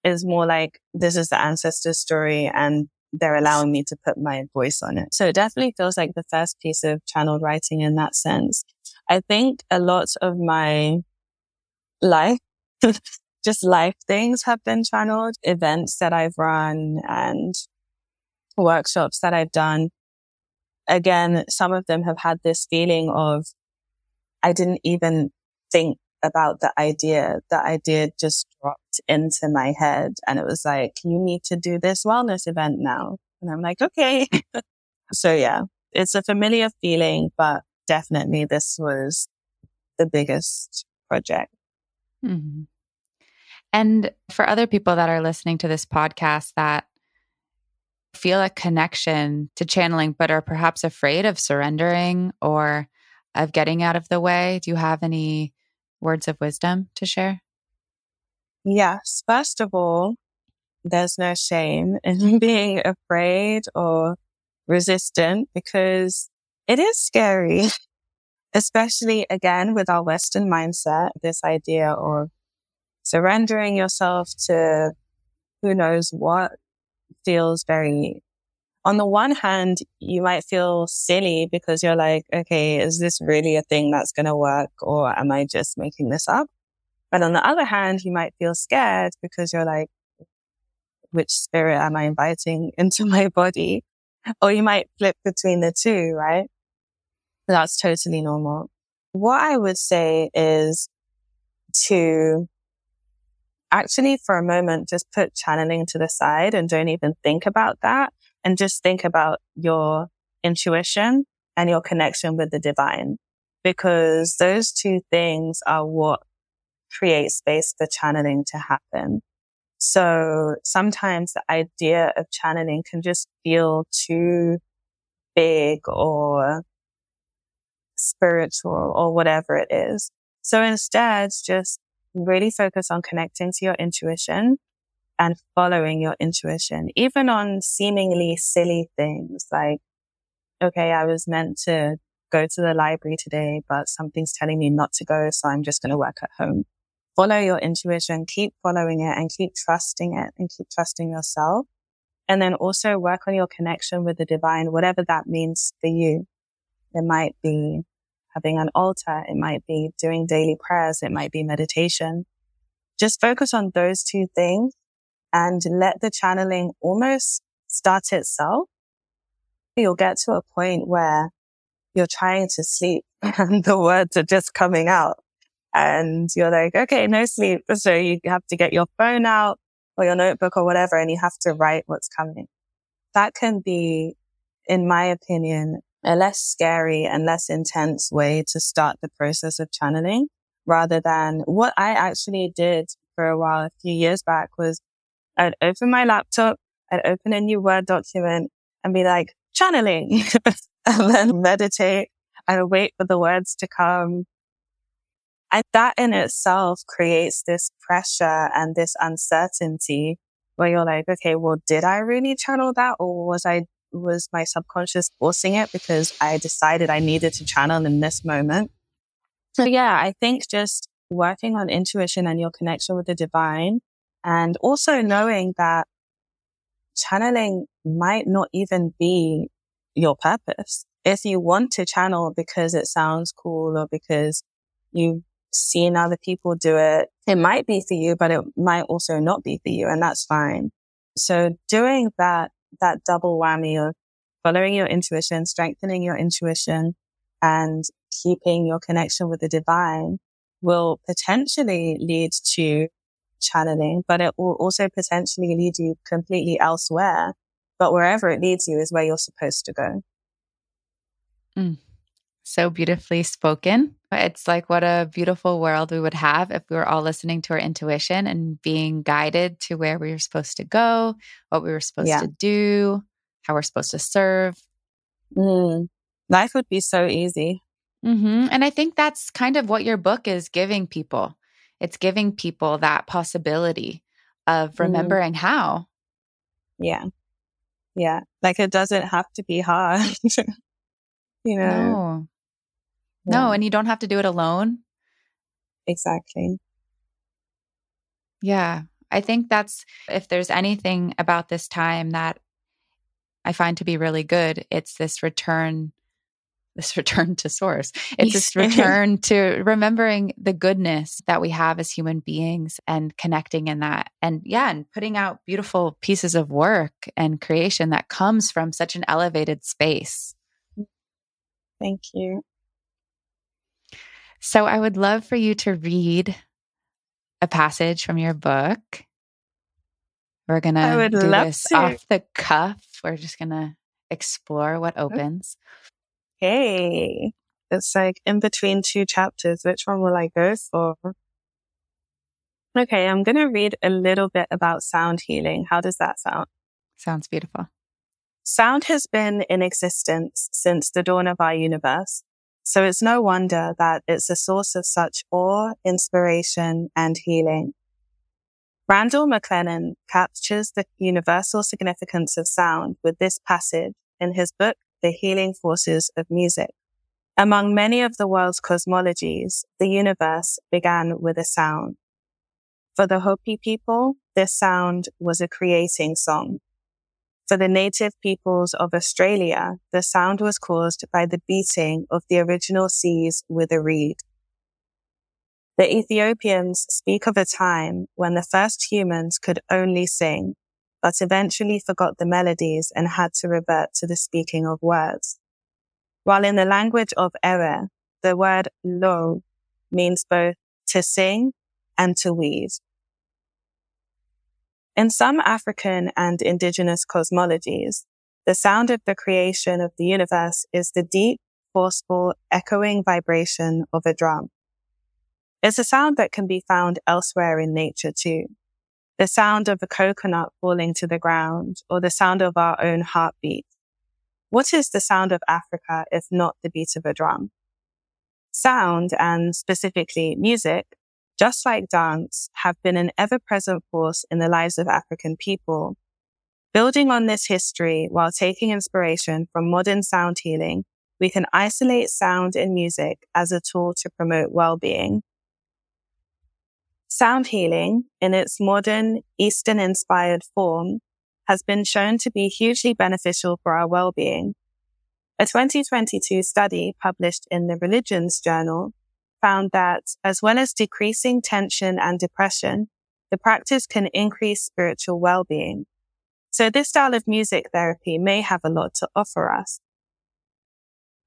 is more like this is the ancestor story and they're allowing me to put my voice on it. So it definitely feels like the first piece of channeled writing in that sense. I think a lot of my life, [laughs] just life things have been channeled, events that I've run and workshops that I've done. Again, some of them have had this feeling of, I didn't even think about the idea. The idea just dropped into my head and it was like, you need to do this wellness event now. And I'm like, okay. [laughs] so yeah, it's a familiar feeling, but definitely this was the biggest project. Mm-hmm. And for other people that are listening to this podcast that feel a connection to channeling, but are perhaps afraid of surrendering or of getting out of the way, do you have any words of wisdom to share? Yes. First of all, there's no shame in [laughs] being afraid or resistant because it is scary, [laughs] especially again with our Western mindset, this idea of surrendering yourself to who knows what feels very on the one hand, you might feel silly because you're like, okay, is this really a thing that's going to work or am I just making this up? But on the other hand, you might feel scared because you're like, which spirit am I inviting [laughs] into my body? Or you might flip between the two, right? That's totally normal. What I would say is to actually for a moment, just put channeling to the side and don't even think about that and just think about your intuition and your connection with the divine because those two things are what create space for channeling to happen. So sometimes the idea of channeling can just feel too big or spiritual or whatever it is. So instead, just really focus on connecting to your intuition and following your intuition, even on seemingly silly things like, okay, I was meant to go to the library today, but something's telling me not to go. So I'm just going to work at home. Follow your intuition, keep following it and keep trusting it and keep trusting yourself. And then also work on your connection with the divine, whatever that means for you. It might be having an altar. It might be doing daily prayers. It might be meditation. Just focus on those two things and let the channeling almost start itself. You'll get to a point where you're trying to sleep [laughs] and the words are just coming out and you're like, okay, no sleep. So you have to get your phone out or your notebook or whatever and you have to write what's coming. That can be, in my opinion, a less scary and less intense way to start the process of channeling rather than what I actually did for a while a few years back was I'd open my laptop, I'd open a new Word document and be like, channeling [laughs] and then meditate and wait for the words to come. And that in itself creates this pressure and this uncertainty where you're like, okay, well, did I really channel that or was I was my subconscious forcing it because I decided I needed to channel in this moment. So yeah, I think just working on intuition and your connection with the divine and also knowing that channeling might not even be your purpose. If you want to channel because it sounds cool or because you've seen other people do it, it might be for you, but it might also not be for you. And that's fine. So doing that that double whammy of following your intuition, strengthening your intuition and keeping your connection with the divine will potentially lead to channeling, but it will also potentially lead you completely elsewhere. But wherever it leads you is where you're supposed to go. Mm. So beautifully spoken. It's like what a beautiful world we would have if we were all listening to our intuition and being guided to where we were supposed to go, what we were supposed yeah. to do, how we're supposed to serve. Mm. Life would be so easy. Mm-hmm. And I think that's kind of what your book is giving people. It's giving people that possibility of mm. remembering mm. how. Yeah. Yeah. Like it doesn't have to be hard. [laughs] you know? No. No, and you don't have to do it alone. Exactly. Yeah. I think that's if there's anything about this time that I find to be really good, it's this return this [laughs] return to source. It's this [laughs] return to remembering the goodness that we have as human beings and connecting in that. And yeah, and putting out beautiful pieces of work and creation that comes from such an elevated space. Thank you. So I would love for you to read a passage from your book. We're going to do this to. off the cuff. We're just going to explore what opens. Hey, it's like in between two chapters. Which one will I go for? Okay, I'm going to read a little bit about sound healing. How does that sound? Sounds beautiful. Sound has been in existence since the dawn of our universe. So it's no wonder that it's a source of such awe, inspiration, and healing. Randall McClellan captures the universal significance of sound with this passage in his book, The Healing Forces of Music. Among many of the world's cosmologies, the universe began with a sound. For the Hopi people, this sound was a creating song. For the native peoples of Australia, the sound was caused by the beating of the original seas with a reed. The Ethiopians speak of a time when the first humans could only sing, but eventually forgot the melodies and had to revert to the speaking of words. While in the language of Ewe, the word lo means both to sing and to weave. In some African and indigenous cosmologies, the sound of the creation of the universe is the deep, forceful, echoing vibration of a drum. It's a sound that can be found elsewhere in nature too. The sound of a coconut falling to the ground or the sound of our own heartbeat. What is the sound of Africa if not the beat of a drum? Sound and specifically music, just like dance, have been an ever present force in the lives of African people. Building on this history while taking inspiration from modern sound healing, we can isolate sound in music as a tool to promote well-being Sound healing, in its modern Eastern inspired form, has been shown to be hugely beneficial for our well-being. A 2022 study published in the Religions Journal found that as well as decreasing tension and depression, the practice can increase spiritual well-being. So this style of music therapy may have a lot to offer us.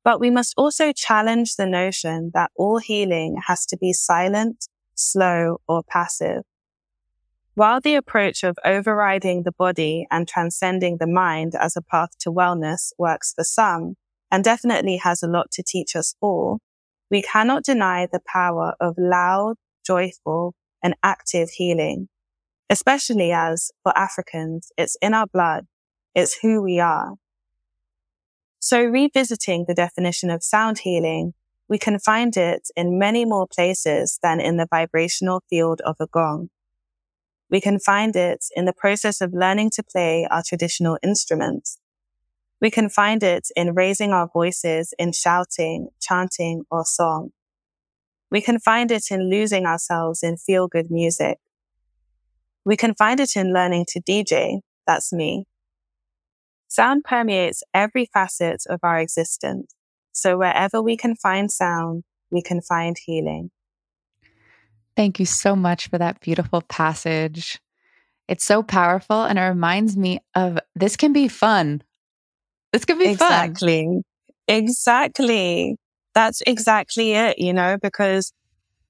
But we must also challenge the notion that all healing has to be silent slow, or passive. While the approach of overriding the body and transcending the mind as a path to wellness works for some and definitely has a lot to teach us all, we cannot deny the power of loud, joyful, and active healing, especially as for Africans, it's in our blood. It's who we are. So revisiting the definition of sound healing we can find it in many more places than in the vibrational field of a gong. We can find it in the process of learning to play our traditional instruments. We can find it in raising our voices in shouting, chanting, or song. We can find it in losing ourselves in feel good music. We can find it in learning to DJ. That's me. Sound permeates every facet of our existence. So wherever we can find sound, we can find healing. Thank you so much for that beautiful passage. It's so powerful and it reminds me of this can be fun. This can be fun. exactly. fun. Exactly. That's exactly it, you know, because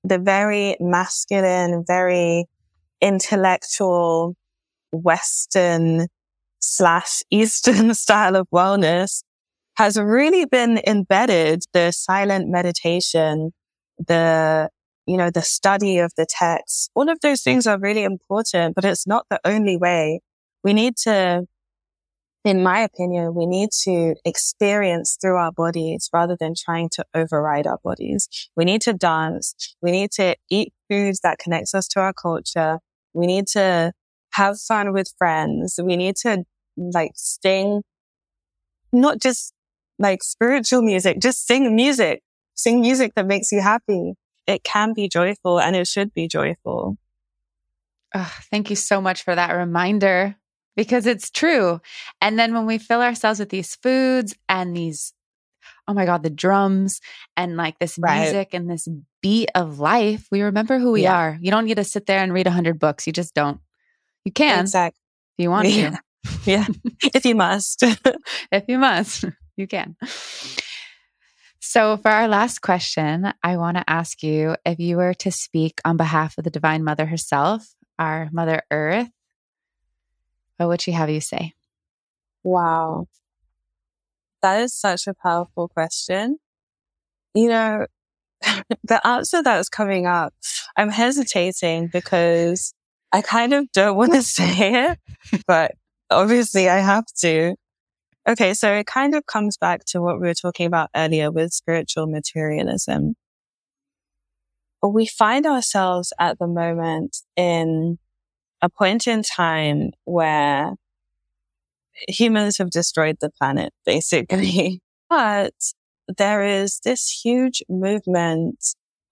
the very masculine, very intellectual Western slash Eastern [laughs] style of wellness has really been embedded the silent meditation, the, you know, the study of the text. All of those things are really important, but it's not the only way. We need to, in my opinion, we need to experience through our bodies rather than trying to override our bodies. We need to dance. We need to eat foods that connects us to our culture. We need to have fun with friends. We need to like sing not just like spiritual music. Just sing music, sing music that makes you happy. It can be joyful and it should be joyful. Oh, thank you so much for that reminder because it's true. And then when we fill ourselves with these foods and these, oh my God, the drums and like this right. music and this beat of life, we remember who we yeah. are. You don't need to sit there and read a hundred books. You just don't. You can. Exactly. If you want yeah. to. [laughs] yeah. if you must. [laughs] [laughs] if you must you can. So, for our last question, I want to ask you if you were to speak on behalf of the Divine Mother herself, our Mother Earth, what would have you say? Wow. That is such a powerful question. You know, [laughs] the answer that is coming up, I'm hesitating because I kind of don't want to [laughs] say it, but obviously I have to. Okay, so it kind of comes back to what we were talking about earlier with spiritual materialism. We find ourselves at the moment in a point in time where humans have destroyed the planet, [laughs] basically. But there is this huge movement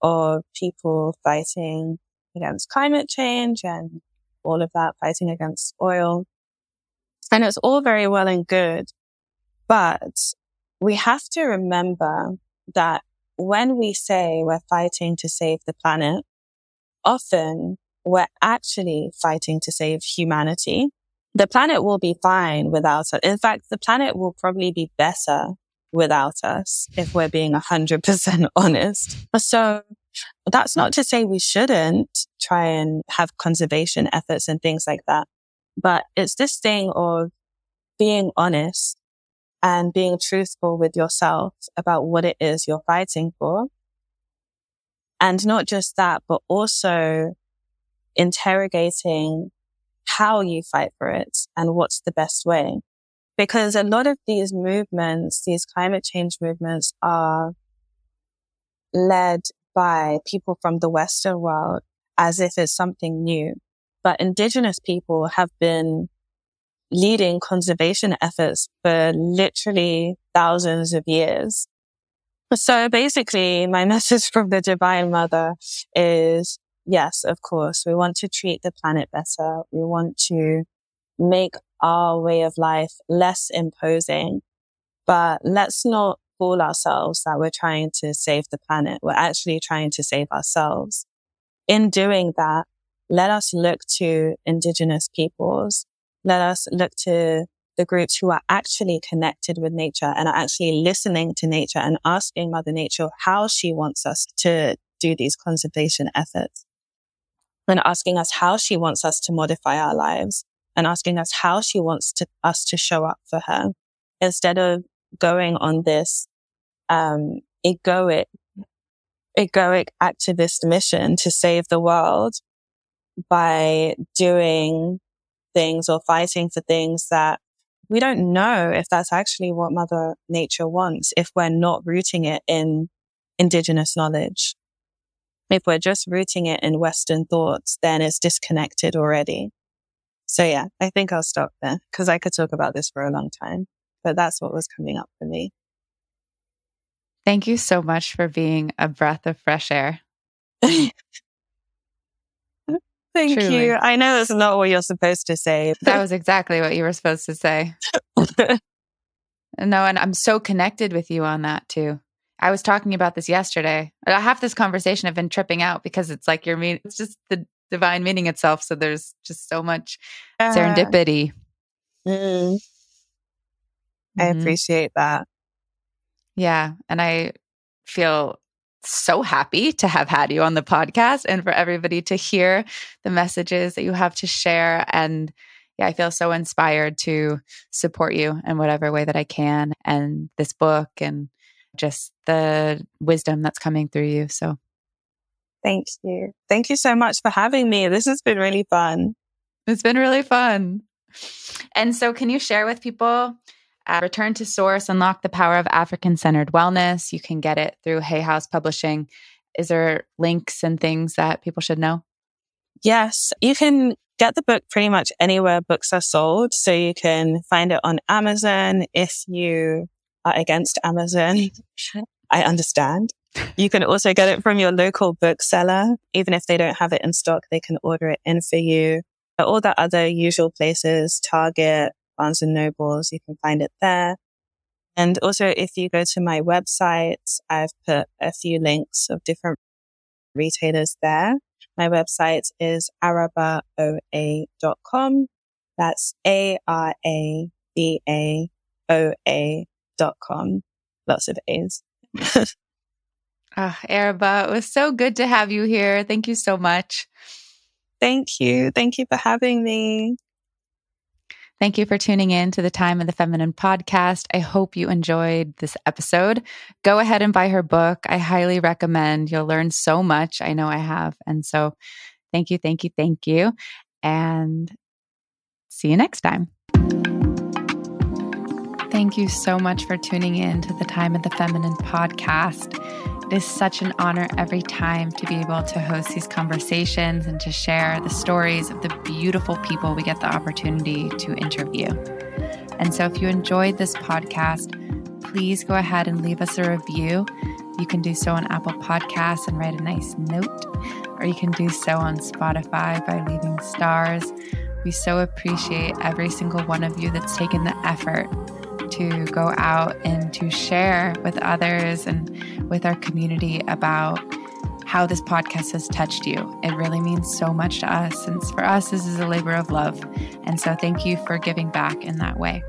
of people fighting against climate change and all of that, fighting against oil. And it's all very well and good. But we have to remember that when we say we're fighting to save the planet, often we're actually fighting to save humanity. The planet will be fine without us. In fact, the planet will probably be better without us if we're being 100% [laughs] honest. So that's not to say we shouldn't try and have conservation efforts and things like that. But it's this thing of being honest and being truthful with yourself about what it is you're fighting for. And not just that, but also interrogating how you fight for it and what's the best way. Because a lot of these movements, these climate change movements are led by people from the Western world as if it's something new. But indigenous people have been leading conservation efforts for literally thousands of years. So basically my [laughs] message from the divine mother is yes, of course, we want to treat the planet better. We want to make our way of life less imposing, but let's not fool ourselves that we're trying to save the planet. We're actually trying to save ourselves. In doing that, let us look to indigenous peoples. Let us look to the groups who are actually connected with nature and are actually listening to nature and asking Mother Nature how she wants us to do these conservation efforts and asking us how she wants us to modify our lives and asking us how she wants to, us to show up for her instead of going on this, um, egoic, egoic activist mission to save the world by doing things or fighting for things that we don't know if that's actually what mother nature wants if we're not rooting it in indigenous knowledge. If we're just rooting it in Western thoughts, then it's disconnected already. So yeah, I think I'll stop there because I could talk about this for a long time, but that's what was coming up for me. Thank you so much for being a breath of fresh air. [laughs] Thank Truly. you. I know that's not what you're supposed to say. That was exactly what you were supposed to say. [laughs] no, and I'm so connected with you on that too. I was talking about this yesterday. I have this conversation. I've been tripping out because it's like you're mean. It's just the divine meaning itself. So there's just so much uh, serendipity. Mm. I mm-hmm. appreciate that. Yeah, and I feel so happy to have had you on the podcast and for everybody to hear the messages that you have to share. And yeah, I feel so inspired to support you in whatever way that I can and this book and just the wisdom that's coming through you. So thank you. Thank you so much for having me. This has been really fun. It's been really fun. And so, can you share with people uh, Return to Source, Unlock the Power of African Centered Wellness. You can get it through Hay House Publishing. Is there links and things that people should know? Yes, you can get the book pretty much anywhere books are sold. So you can find it on Amazon if you against Amazon. [laughs] I understand. You can also get it from your local bookseller. Even if they don't have it in stock, they can order it in for you. All the other usual places, Target, Barnes and Nobles. You can find it there. And also, if you go to my website, I've put a few links of different retailers there. My website is arabaoa.com. That's A-R-A-B-A-O-A dot com. Lots of A's. oh, Araba, it was so good to have you here. Thank you so much. Thank you. Thank you for having me. Thank you for tuning in to the Time of the Feminine podcast. I hope you enjoyed this episode. Go ahead and buy her book. I highly recommend. You'll learn so much. I know I have. And so thank you, thank you, thank you. And see you next time. Thank you so much for tuning in to the Time of the Feminine podcast. It is such an honor every time to be able to host these conversations and to share the stories of the beautiful people we get the opportunity to interview. And so, if you enjoyed this podcast, please go ahead and leave us a review. You can do so on Apple Podcasts and write a nice note, or you can do so on Spotify by leaving stars. We so appreciate every single one of you that's taken the effort to go out and to share with others and with our community about how this podcast has touched you. It really means so much to us. And for us, this is a labor of love. And so thank you for giving back in that way.